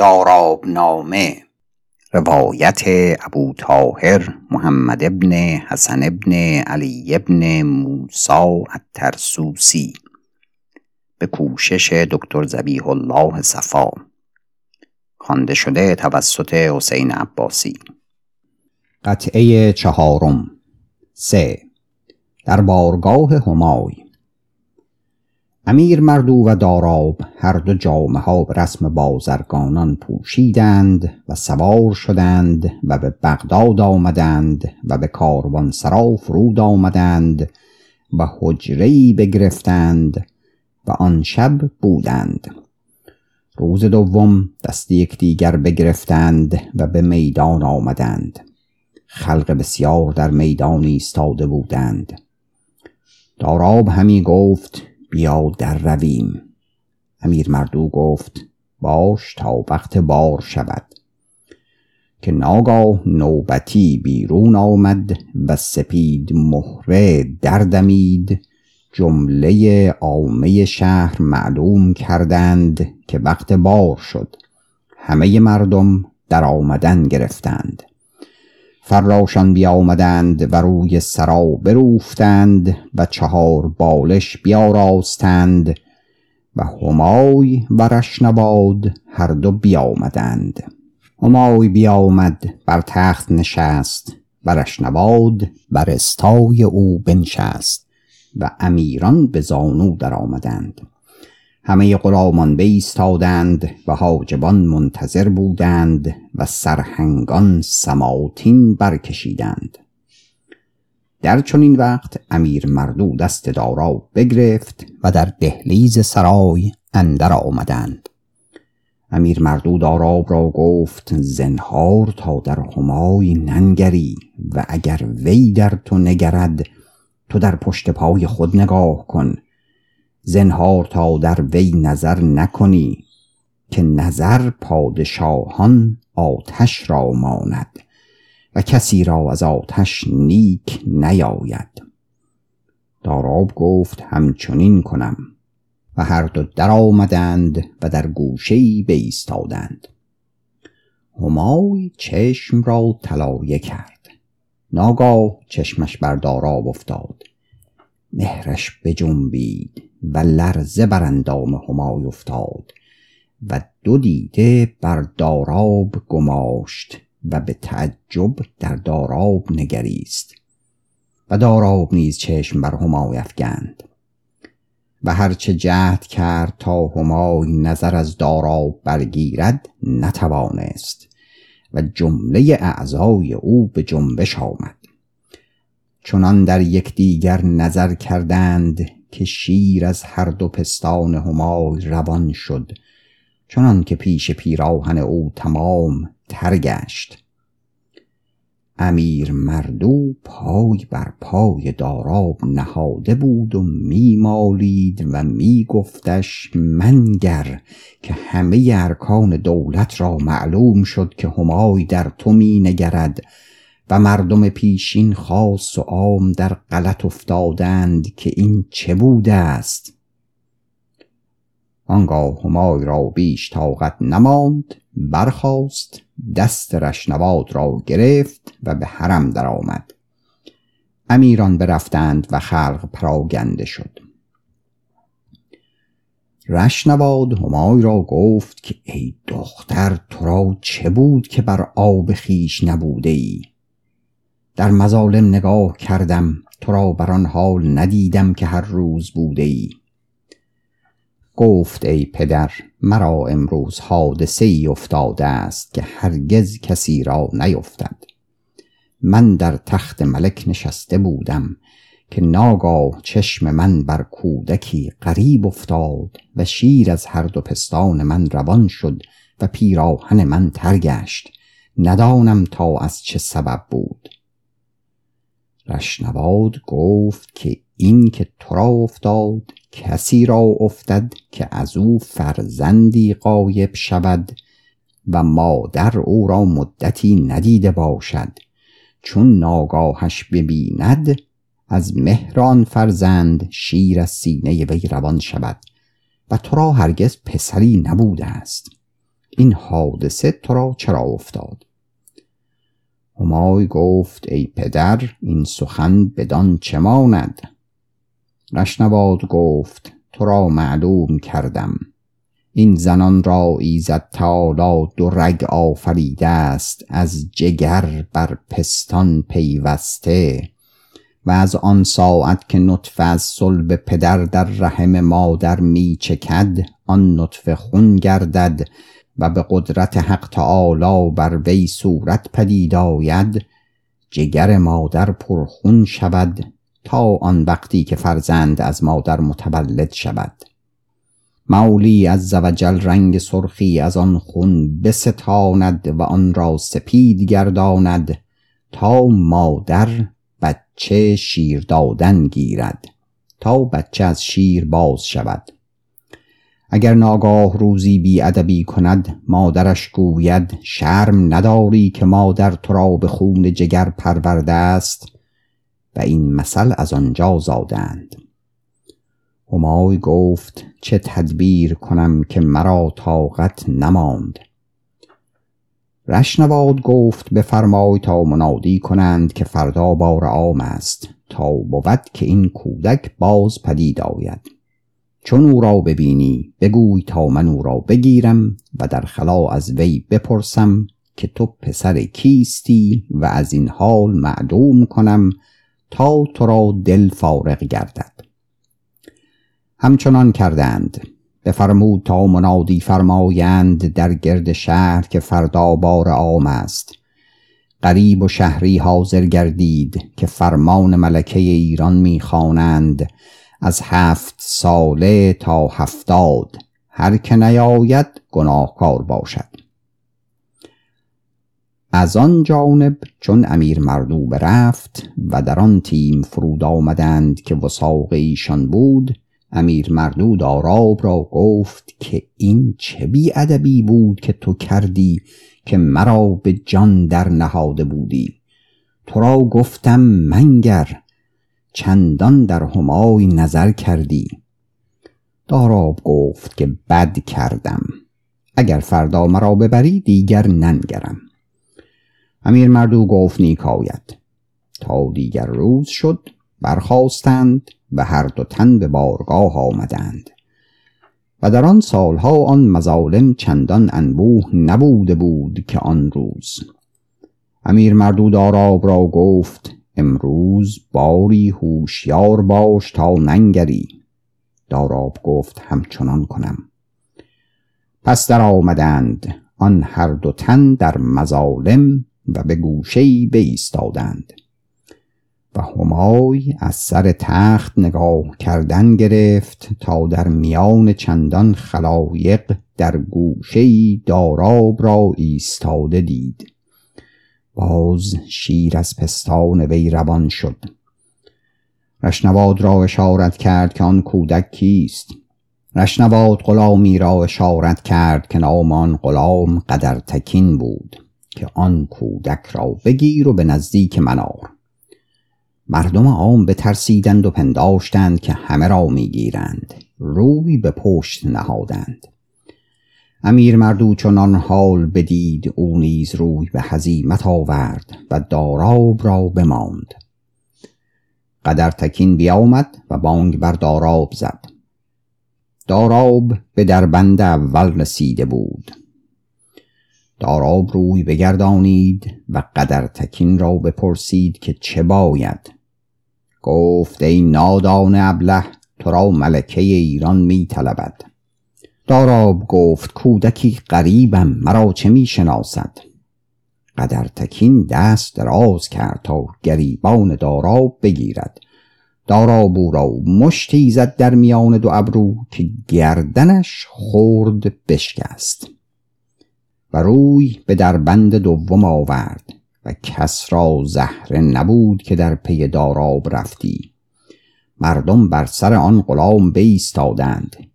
داراب نامه روایت ابو طاهر محمد ابن حسن ابن علی ابن موسا الترسوسی. به کوشش دکتر زبیح الله صفا. خوانده شده توسط حسین عباسی. قطعه چهارم. سه. در بارگاه همای. امیر مردو و داراب هر دو جامه ها به رسم بازرگانان پوشیدند و سوار شدند و به بغداد آمدند و به کاروان سرا فرود آمدند و حجری بگرفتند و آن شب بودند. روز دوم دست یکدیگر بگرفتند و به میدان آمدند. خلق بسیار در میدان ایستاده بودند. داراب همی گفت بیا در رویم. امیر مردو گفت باش تا وقت بار شود. که ناگاه نوبتی بیرون آمد و سپید مهره دردمید جمله عامه شهر معلوم کردند که وقت بار شد. همه مردم در آمدن گرفتند. فراشان بیامدند و روی سرا بروفتند و چهار بالش بیاراستند و همای و رشنباد هر دو بیامدند. همای بیامد بر تخت نشست و رشنباد بر استای او بنشست و امیران به زانو در آمدند همه غلامان بایستادند و حاجبان منتظر بودند و سرهنگان سماطین برکشیدند. در چنین وقت امیر مردو دست دارا بگرفت و در دهلیز سرای اندر آمدند. امیر مردو داراب را گفت زنهار تا در همای ننگری و اگر وی در تو نگرد تو در پشت پای خود نگاه کن زنهار تا در وی نظر نکنی که نظر پادشاهان آتش را ماند و کسی را از آتش نیک نیاید. داراب گفت همچنین کنم. و هر دو در آمدند و در گوشهی بایستادند. همای چشم را طلایه کرد. ناگاه چشمش بر داراب افتاد. مهرش بجنبید و لرزه بر اندام همای افتاد و دو دیده بر داراب گماشت و به تعجب در داراب نگریست و داراب نیز چشم بر همای افگند و هرچه جهد کرد تا همای نظر از داراب برگیرد نتوانست و جمله اعضای او به جنبش آمد. چنان در یکدیگر نظر کردند که شیر از هر دو پستان همای روان شد چنان که پیش پیراهن او تمام تر گشت. امیر مردو پای بر پای داراب نهاده بود و میمالید و میگفتش منگر که همه ارکان دولت را معلوم شد که همای در تو می نگرد و مردم پیشین خاص و عام در غلط افتادند که این چه بوده است. آنگاه همای را بیش طاقت نماند برخاست دست رشنواد را گرفت و به حرم درآمد. امیران برفتند و خلق پراگنده شد. رشنواد همای را گفت که ای دختر تو را چه بود که بر آب خیش نبوده ای؟ در مظالم نگاه کردم تو را بر آن حال ندیدم که هر روز بوده ای گفت ای پدر مرا امروز حادثه ای افتاده است که هرگز کسی را نیفتد. من در تخت ملک نشسته بودم که ناگاه چشم من بر کودکی غریب افتاد و شیر از هر دو پستان من روان شد و پیراهن من ترگشت ندانم تا از چه سبب بود. رشنواد گفت که این که تو را افتاد کسی را افتد که از او فرزندی قایب شود و مادر او را مدتی ندیده باشد. چون ناگاهش ببیند از مهران فرزند شیر از سینه وی روان شود و تو را هرگز پسری نبوده است. این حادثه تو را چرا افتاد؟ همای گفت ای پدر این سخن بدان چه ماند؟ رشنواد گفت تو را معلوم کردم. این زنان را ایزد تعالی دو رگ آفریده است از جگر بر پستان پیوسته. و از آن ساعت که نطفه از صلب پدر در رحم مادر می چکد آن نطفه خون گردد. و به قدرت حق تعالی بر وی صورت پدید آید جگر مادر پرخون شود تا آن وقتی که فرزند از مادر متولد شود. مولی از زوجل رنگ سرخی از آن خون بستاند و آن را سپید گرداند تا مادر بچه شیر دادن گیرد تا بچه از شیر باز شود. اگر ناگاه روزی بی ادبی کند مادرش گوید شرم نداری که مادر تو را به خون جگر پرورده است. و این مثل از آنجا زادند. همای گفت چه تدبیر کنم که مرا طاقت نماند. رشنواد گفت بفرمای تا منادی کنند که فردا بار عام است. تا بود که این کودک باز پدید آید. چون او را ببینی بگوی تا من او را بگیرم و در خلا از وی بپرسم که تو پسر کیستی و از این حال معلوم کنم تا تو را دل فارغ گردد. همچنان کردند. بفرمود تا منادی فرمایند در گرد شهر که فردا بار عام است. قریب و شهری حاضر گردید که فرمان ملکه ایران می‌خوانند. از هفت ساله تا هفتاد هر که نیاید گناهکار باشد. از آن جانب چون امیر مردو برفت و در آن تیم فرود آمدند که وساق ایشان بود امیر مردود آراب را گفت که این چه بی ادبی بود که تو کردی که مرا به جان در نهاده بودی. تو را گفتم منگر چندان در همای نظر کردی. داراب گفت که بد کردم. اگر فردا مرا ببری دیگر ننگرم. امیر مردو گفت نیکاید تا دیگر روز شد برخواستند و هر دو تن به بارگاه آمدند. و در آن سالها آن مظالم چندان انبوه نبوده بود که آن روز. امیر مردود آراب را گفت امروز باری هوشیار باش تا ننگری. داراب گفت همچنان کنم. پس در آمدند. آن هر دو تن در مظالم و به گوشهی بایستادند. و همای از سر تخت نگاه کردن گرفت تا در میان چندان خلایق در گوشهی داراب را ایستاده دید. باز شیر از پستان وی روان شد. رشنواد را اشارت کرد که آن کودک کیست؟ رشنواد غلامی را اشارت کرد که نام آن غلام قدر تکین بود که آن کودک را بگیر و به نزدیک منار مردم عام بترسیدند و پنداشتند که همه را می‌گیرند. روی به پشت نهادند. امیر مردو چنان حال بدید او نیز روی به هزیمت آورد و داراب را بماند. قدر تکین بیامد و بانگ بر داراب زد. داراب به دربند اول رسیده بود. داراب روی بگردانید و قدر تکین را بپرسید که چه باید. گفت ای نادان ابله تو را ملکه ایران می طلبد داراب گفت کودکی قریبم مرا چه می شناسد قدر تکین دست دراز کرد تا گریبان داراب بگیرد. داراب او را مشتی زد در میان دو ابرو که گردنش خورد بشکست. و روی به دربند دوم آورد و کس را زهره نبود که در پی داراب رفتی. مردم بر سر آن غلام بیستادند.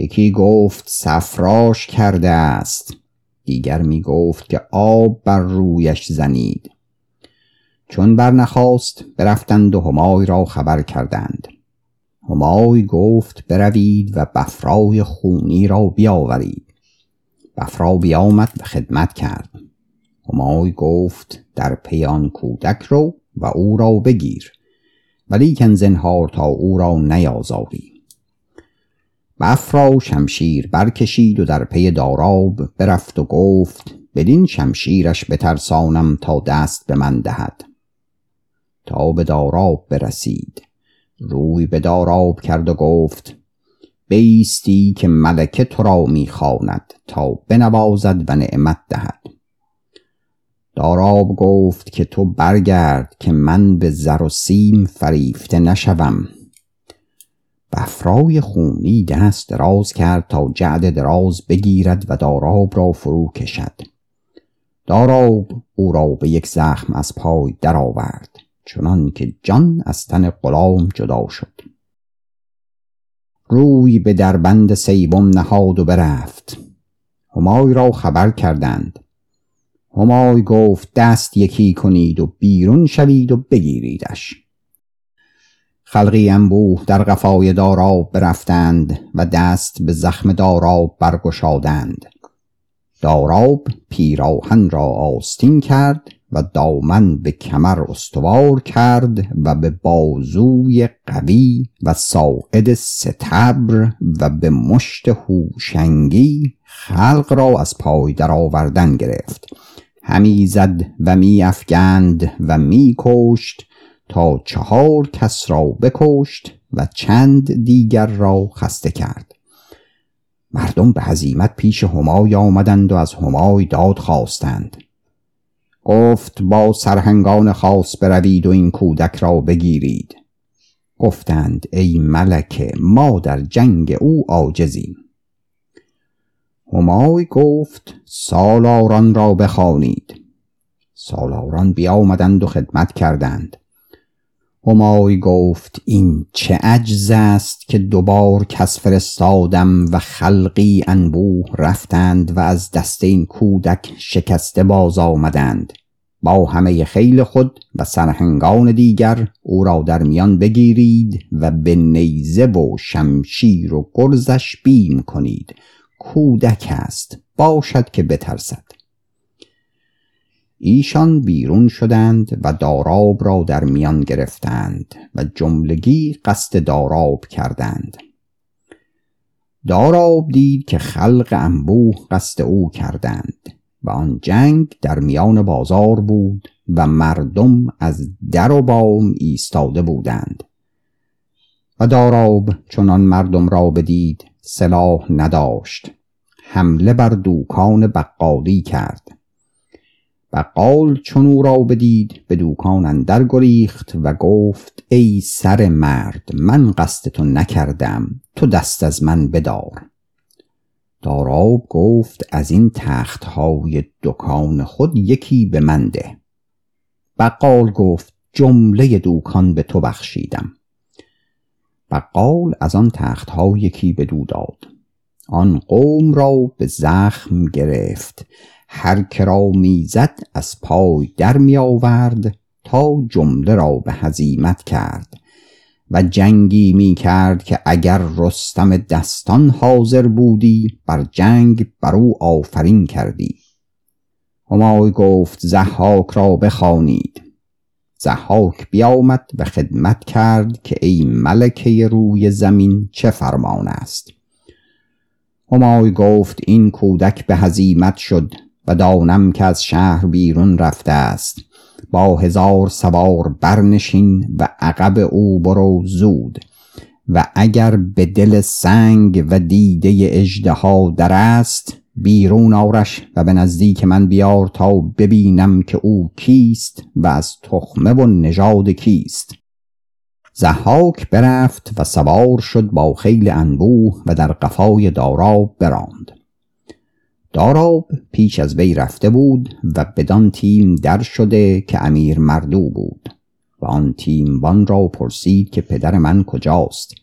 یکی گفت سفراش کرده است. دیگر می گفت که آب بر رویش زنید. چون برنخواست برفتند و همای را خبر کردند. همای گفت بروید و بفرای خونی را بیاورید. بفرا بیامد و خدمت کرد. همای گفت در پیان کودک رو و او را بگیر. ولیکن زنهار تا او را نیازاری بفرا شمشیر برکشید و در پی داراب برفت و گفت بدین شمشیرش بترسانم تا دست به من دهد. تا به داراب برسید. روی به داراب کرد و گفت بیستی که ملکه تو را می‌خواند تا بنوازد و نعمت دهد. داراب گفت که تو برگرد که من به زر و سیم فریفته نشوم. بفرای خونی دست دراز کرد تا جعد دراز بگیرد و داراب را فرو کشد. داراب او را به یک زخم از پای درآورد چنان که جان از تن غلام جدا شد. روی به دربند سیبم نهاد و برفت. همای را خبر کردند. همای گفت دست یکی کنید و بیرون شوید و بگیریدش. خلقی انبوه در قفای داراب برفتند و دست به زخم داراب برگشادند. داراب پیراهن را آستین کرد و دامن به کمر استوار کرد و به بازوی قوی و ساعد ستبر و به مشت هوشنگی خلق را از پای درآوردن گرفت. همی زد و می افگند و می کشت تا چهار کس را بکشت و چند دیگر را خسته کرد. مردم به هزیمت پیش همای آمدند و از همای داد خواستند. گفت با سرهنگان خاص بروید و این کودک را بگیرید. گفتند ای ملکه ما در جنگ او عاجزیم. همای گفت سالاران را بخوانید. سالاران بیامدند و خدمت کردند. همای گفت این چه عجز است که دوبار کس فرستادم و خلقی انبوه رفتند و از دست این کودک شکسته باز آمدند. با همه خیل خود و سرهنگان دیگر او را در میان بگیرید و به نیزه و شمشیر و گرزش بیم کنید. کودک است. باشد که بترسد. ایشان بیرون شدند و داراب را در میان گرفتند و جملگی قصد داراب کردند. داراب دید که خلق انبوه قصد او کردند و آن جنگ در میان بازار بود و مردم از در و بام ایستاده بودند. و داراب چنان مردم را بدید سلاح نداشت. حمله بر دوکان بقالی کرد. بقال چون او را بدید به دوکان اندر گریخت و گفت ای سر مرد من قصد تو نکردم تو دست از من بدار. داراب گفت از این تخت های دکان خود یکی به من ده. بقال گفت جمله دوکان به تو بخشیدم. بقال از آن تخت ها یکی به دو داد. آن قوم را به زخم گرفت هر که را می‌زد از پای در می آورد تا جمله را به هزیمت کرد و جنگی می کرد که اگر رستم دستان حاضر بودی بر جنگ بر او آفرین کردی. همای گفت زحاک را بخوانید. زحاک بیامد و خدمت کرد که ای ملکه روی زمین چه فرمان است. همای گفت این کودک به هزیمت شد. و دانم که از شهر بیرون رفته است. با هزار سوار برنشین و عقب او برو زود. و اگر به دل سنگ و دیده اجدها در است بیرون آرش و به نزدیک من بیار تا ببینم که او کیست و از تخمه و نژاد کیست. زحاک برفت و سوار شد با خیل انبوه و در قفای داراب براند. داراب پیش از وی رفته بود و بدان تیم در شده که امیر مردو بود و آن تیم بان را پرسید که پدر من کجاست.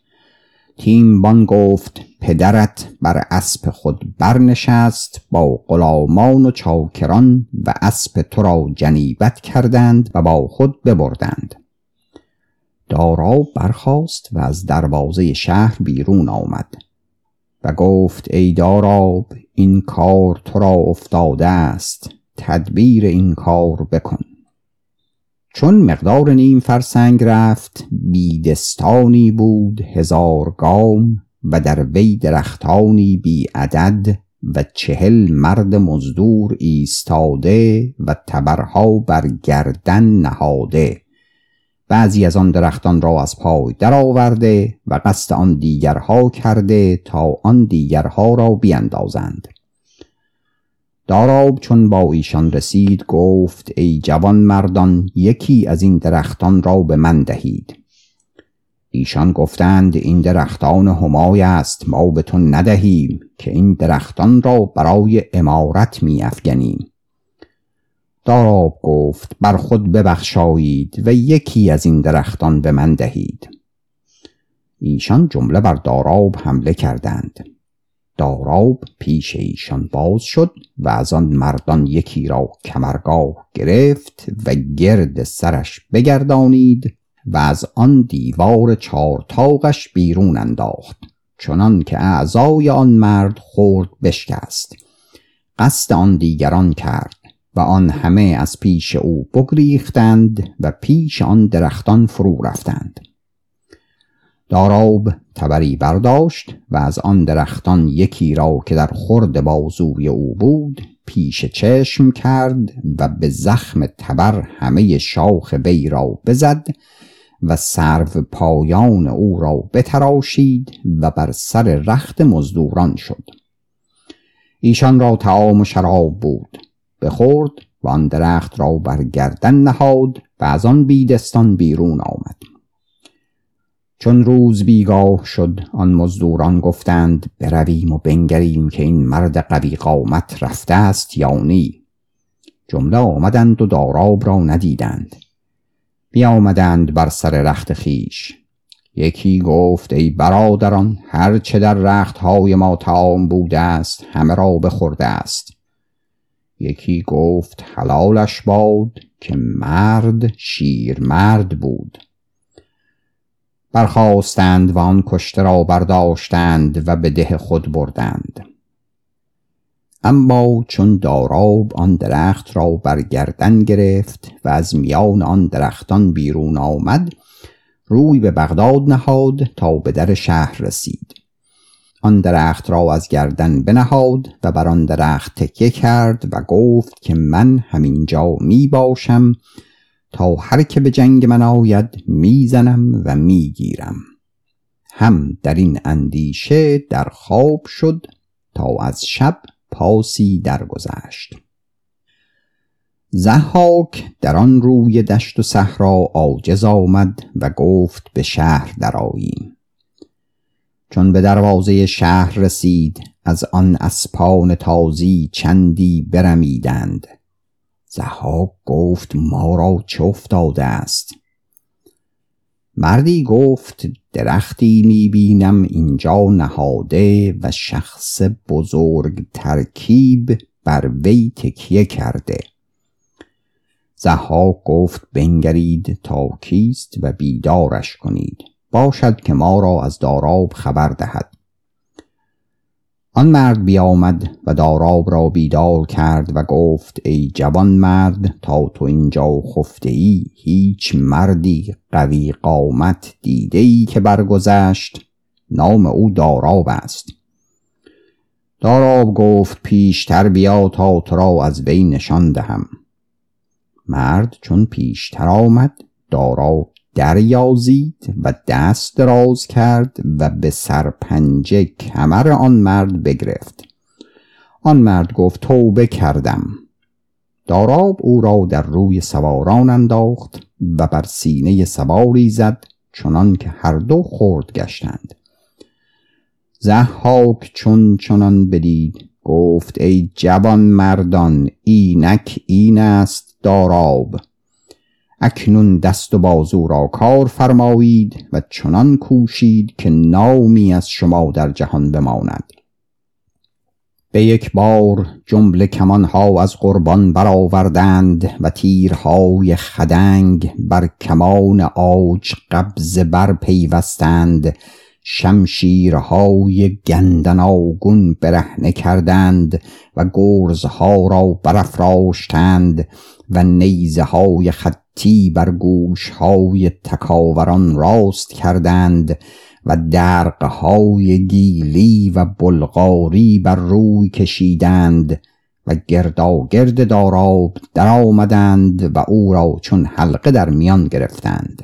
تیم بان گفت پدرت بر اسب خود برنشست با غلامان و چاکران و اسب تو را جنیبت کردند و با خود ببردند. داراب برخاست و از دروازه شهر بیرون آمد. و گفت ای داراب این کار تو را افتاده است. تدبیر این کار بکن. چون مقدار نیم فرسنگ رفت بیدستانی بود هزار گام و در وی درختانی بی عدد و چهل مرد مزدور ایستاده و تبرها بر گردن نهاده. بعضی از آن درختان را از پای درآورده و قصد آن دیگرها کرده تا آن دیگرها را بیندازند. داراب چون با ایشان رسید گفت ای جوان مردان یکی از این درختان را به من دهید. ایشان گفتند این درختان همای است ما به تو ندهیم که این درختان را برای امارت می افگنیم داراب گفت بر خود ببخشایید و یکی از این درختان به من دهید. ایشان جمله بر داراب حمله کردند. داراب پیش ایشان باز شد و از آن مردان یکی را کمرگاه گرفت و گرد سرش بگردانید و از آن دیوار چارتاقش بیرون انداخت. چنان که اعضای آن مرد خورد بشکست. قصد آن دیگران کرد. و آن همه از پیش او بگریختند و پیش آن درختان فرو رفتند. داراب تبری برداشت و از آن درختان یکی را که در خرد بازوی او بود پیش چشم کرد و به زخم تبر همه شاخ وی را بزد و سرو پایان او را بتراشید و بر سر رخت مزدوران شد. ایشان را تعام و شراب بود. بخورد و آن درخت را بر گردن نهاد و از آن بیدستان بیرون آمد. چون روز بیگاه شد آن مزدوران گفتند برویم و بنگریم که این مرد قوی قامت رفته است یا نی؟ جمله آمدند و داراب را ندیدند. بیامدند بر سر رخت خیش یکی گفت ای برادران هر چه در رخت های ما تعام بوده است همه را بخورده است. یکی گفت حلالش باد که مرد شیر مرد بود. برخواستند و آن کشته را برداشتند و به ده خود بردند. اما چون داراب آن درخت را بر گردن گرفت و از میان آن درختان بیرون آمد روی به بغداد نهاد تا به در شهر رسید. آن درخت را از گردن بنهاد و بر آن درخت تکیه کرد و گفت که من همینجا می باشم تا هر که به جنگ من آید می‌زنم و می‌گیرم هم در این اندیشه در خواب شد تا از شب پاسی درگذشت. زحاک در آن روی دشت و صحرا عاجز آمد و گفت به شهر درآییم. چون به دروازه شهر رسید از آن اسپان تازی چندی برمیدند. زحاک گفت ما را چه افتاده است؟ مردی گفت درختی می‌بینم اینجا نهاده و شخص بزرگ ترکیب بر وی تکیه کرده. زحاک گفت بنگرید تا کیست و بیدارش کنید. باشد که ما را از داراب خبر دهد. آن مرد بیامد و داراب را بیدار کرد و گفت ای جوان مرد تا تو اینجا خفته ای هیچ مردی قوی قامت دیده ای که برگذشت نام او داراب است. داراب گفت پیشتر بیا تا تو را از وی نشان دهم. مرد چون پیشتر آمد داراب دریازید و دست دراز کرد و به سرپنجه کمر آن مرد بگرفت. آن مرد گفت توبه کردم. داراب او را در روی سواران انداخت و بر سینه سواری زد چنان که هر دو خورد گشتند. زحاک چون چنان بدید گفت ای جوان مردان اینک این است داراب. اکنون دست و بازو را کار فرمایید و چنان کوشید که نامی از شما در جهان بماند. به یک بار جمله کمانها از قربان برآوردند و تیرهای خدنگ بر کمان آج قبض بر پیوستند. شمشیرهای گندناگون برهنه کردند و گرزها را برافراشتند و نیزه های خطی بر گوش های تکاوران راست کردند و درقهای گیلی و بلغاری بر روی کشیدند و گرداگرد داراب در آمدند و او را چون حلقه در میان گرفتند.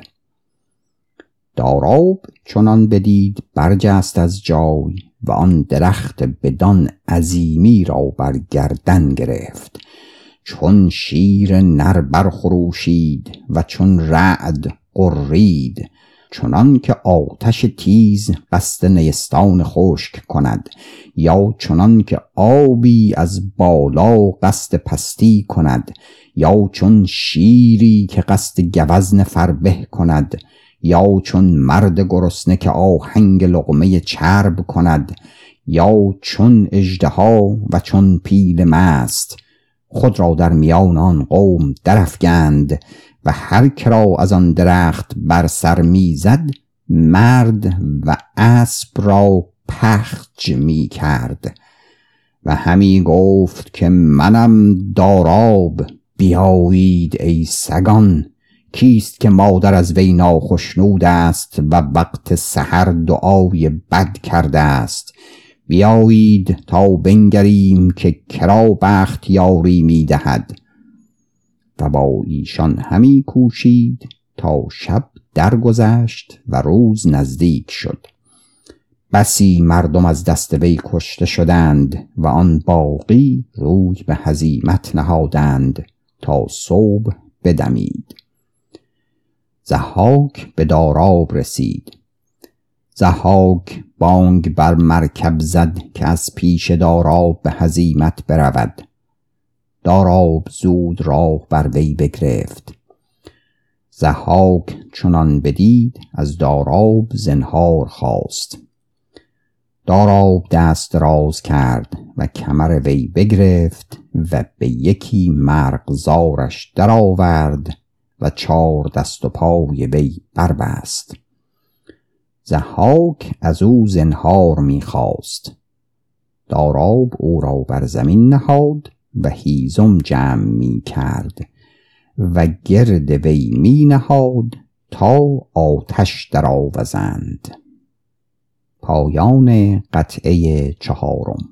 داراب چنان بدید برجست از جای و آن درخت بدان عظیمی را بر گردن گرفت. چون شیر نر برخروشید و چون رعد قرید چنان که آتش تیز قصد نیستان خشک کند یا چنان که آبی از بالا قصد پستی کند یا چون شیری که قصد گوزن فربه کند یا چون مرد گرسنه که آهنگ لغمه چرب کند یا چون اژدها و چون پیل مست خود را در میان آن قوم درفگند و هر کرا از آن درخت بر سر می‌زد مرد و اسب را پخج می کرد و همی گفت که منم داراب بیایید ای سگان کیست که مادر از وی ناخشنود است و وقت سحر دعای بد کرده است؟ بیایید تا بنگریم که کرا بخت یاری می‌دهد. و با ایشان همی کوشید تا شب درگذشت و روز نزدیک شد. بسی مردم از دست وی کشته شدند و آن باقی روی به هزیمت نهادند تا صبح بدمید. زحاک به داراب رسید. زحاک بانگ بر مرکب زد که از پیش داراب به هزیمت برود. داراب زود راه بر وی بگرفت. زحاک چنان بدید از داراب زنهار خواست. داراب دست راز کرد و کمر وی بگرفت و به یکی مرغزارش درآورد و چار دست و پای وی بربست. زحاک از او زنهار می‌خواست. داراب او را بر زمین نهاد و هیزم جمع می کرد و گرد وی می نهاد تا آتش درآوزند. پایان قطعه چهارم.